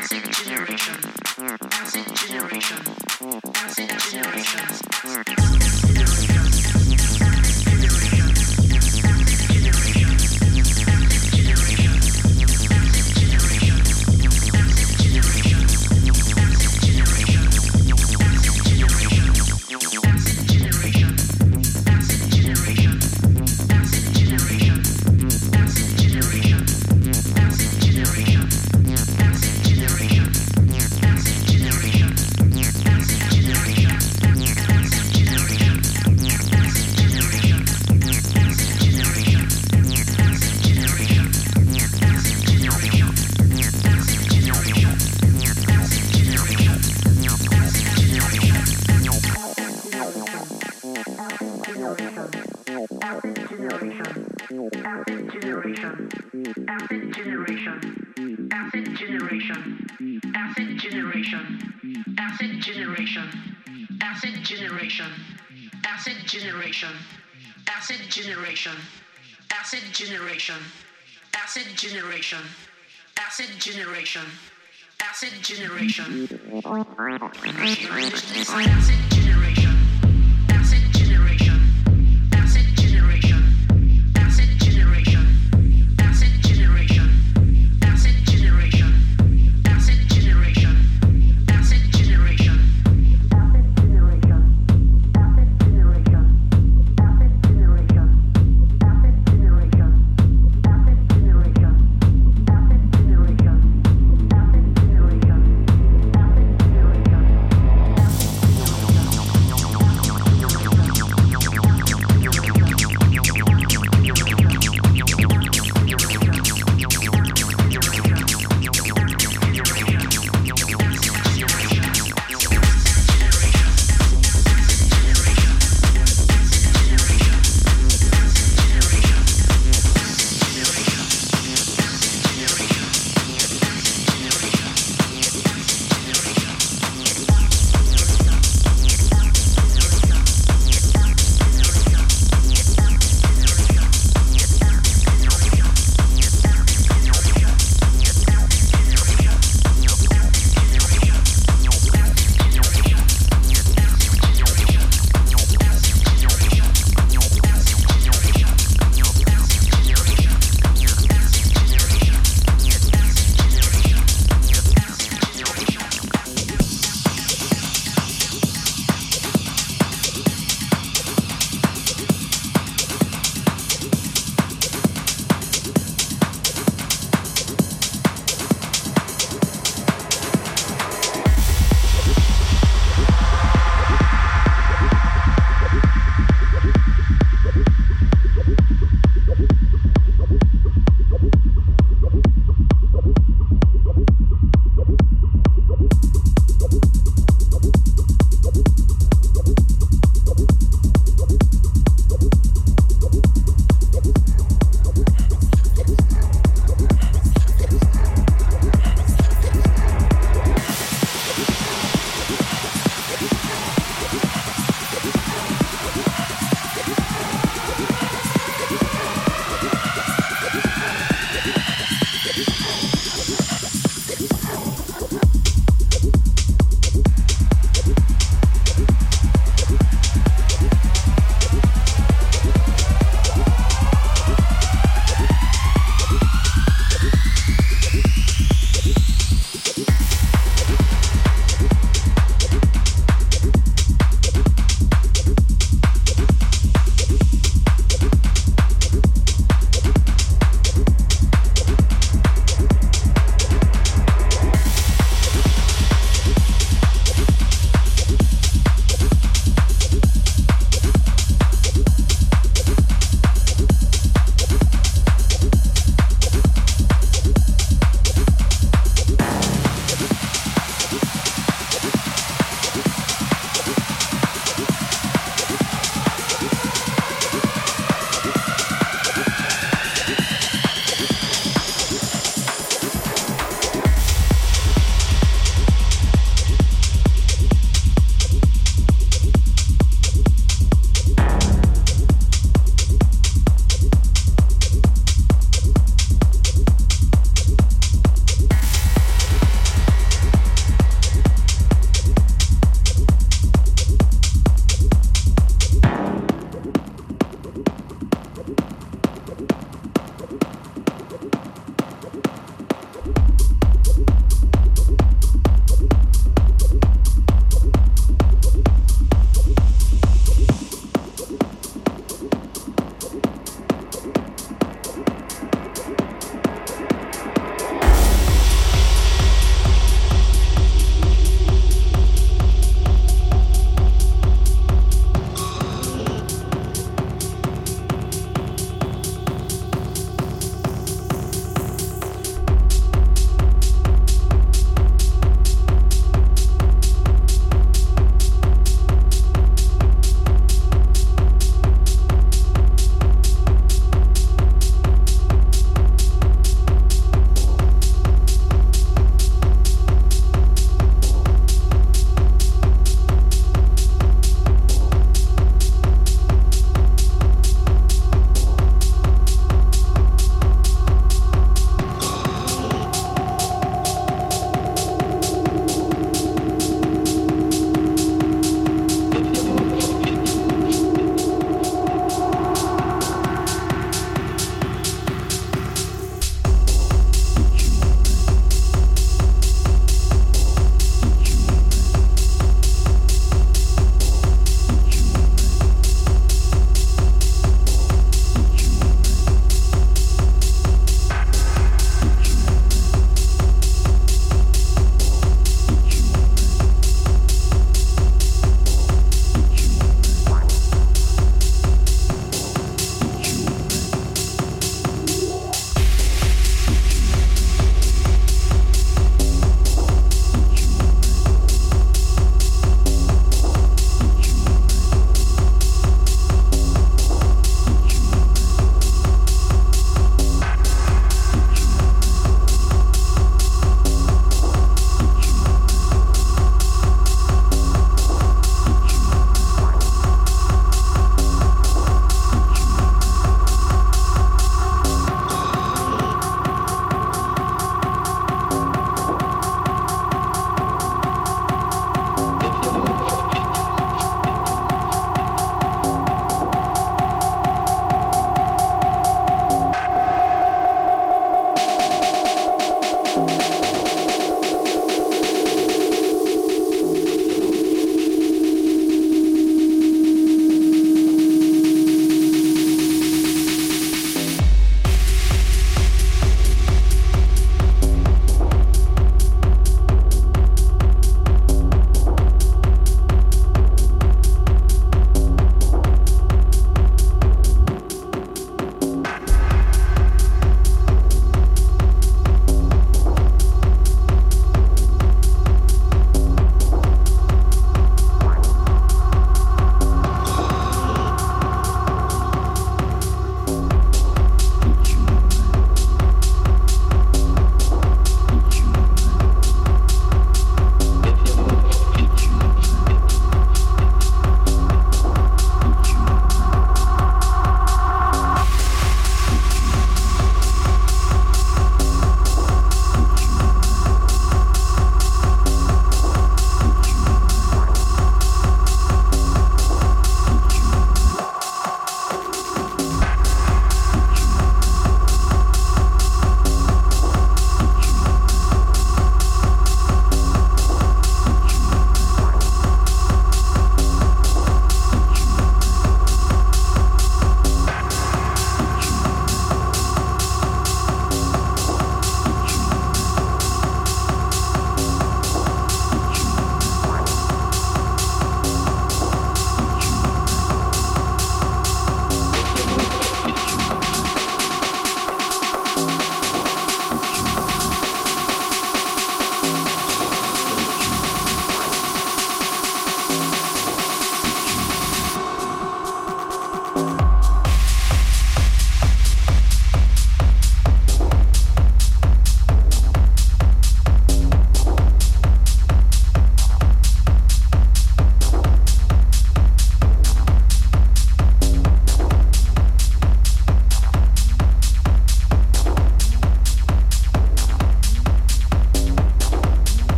Acid generation. Acid generation. Acid generation. generation, acid generation, acid generation, acid generation, acid generation, acid generation, acid generation.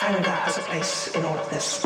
Anger has a place in all of this.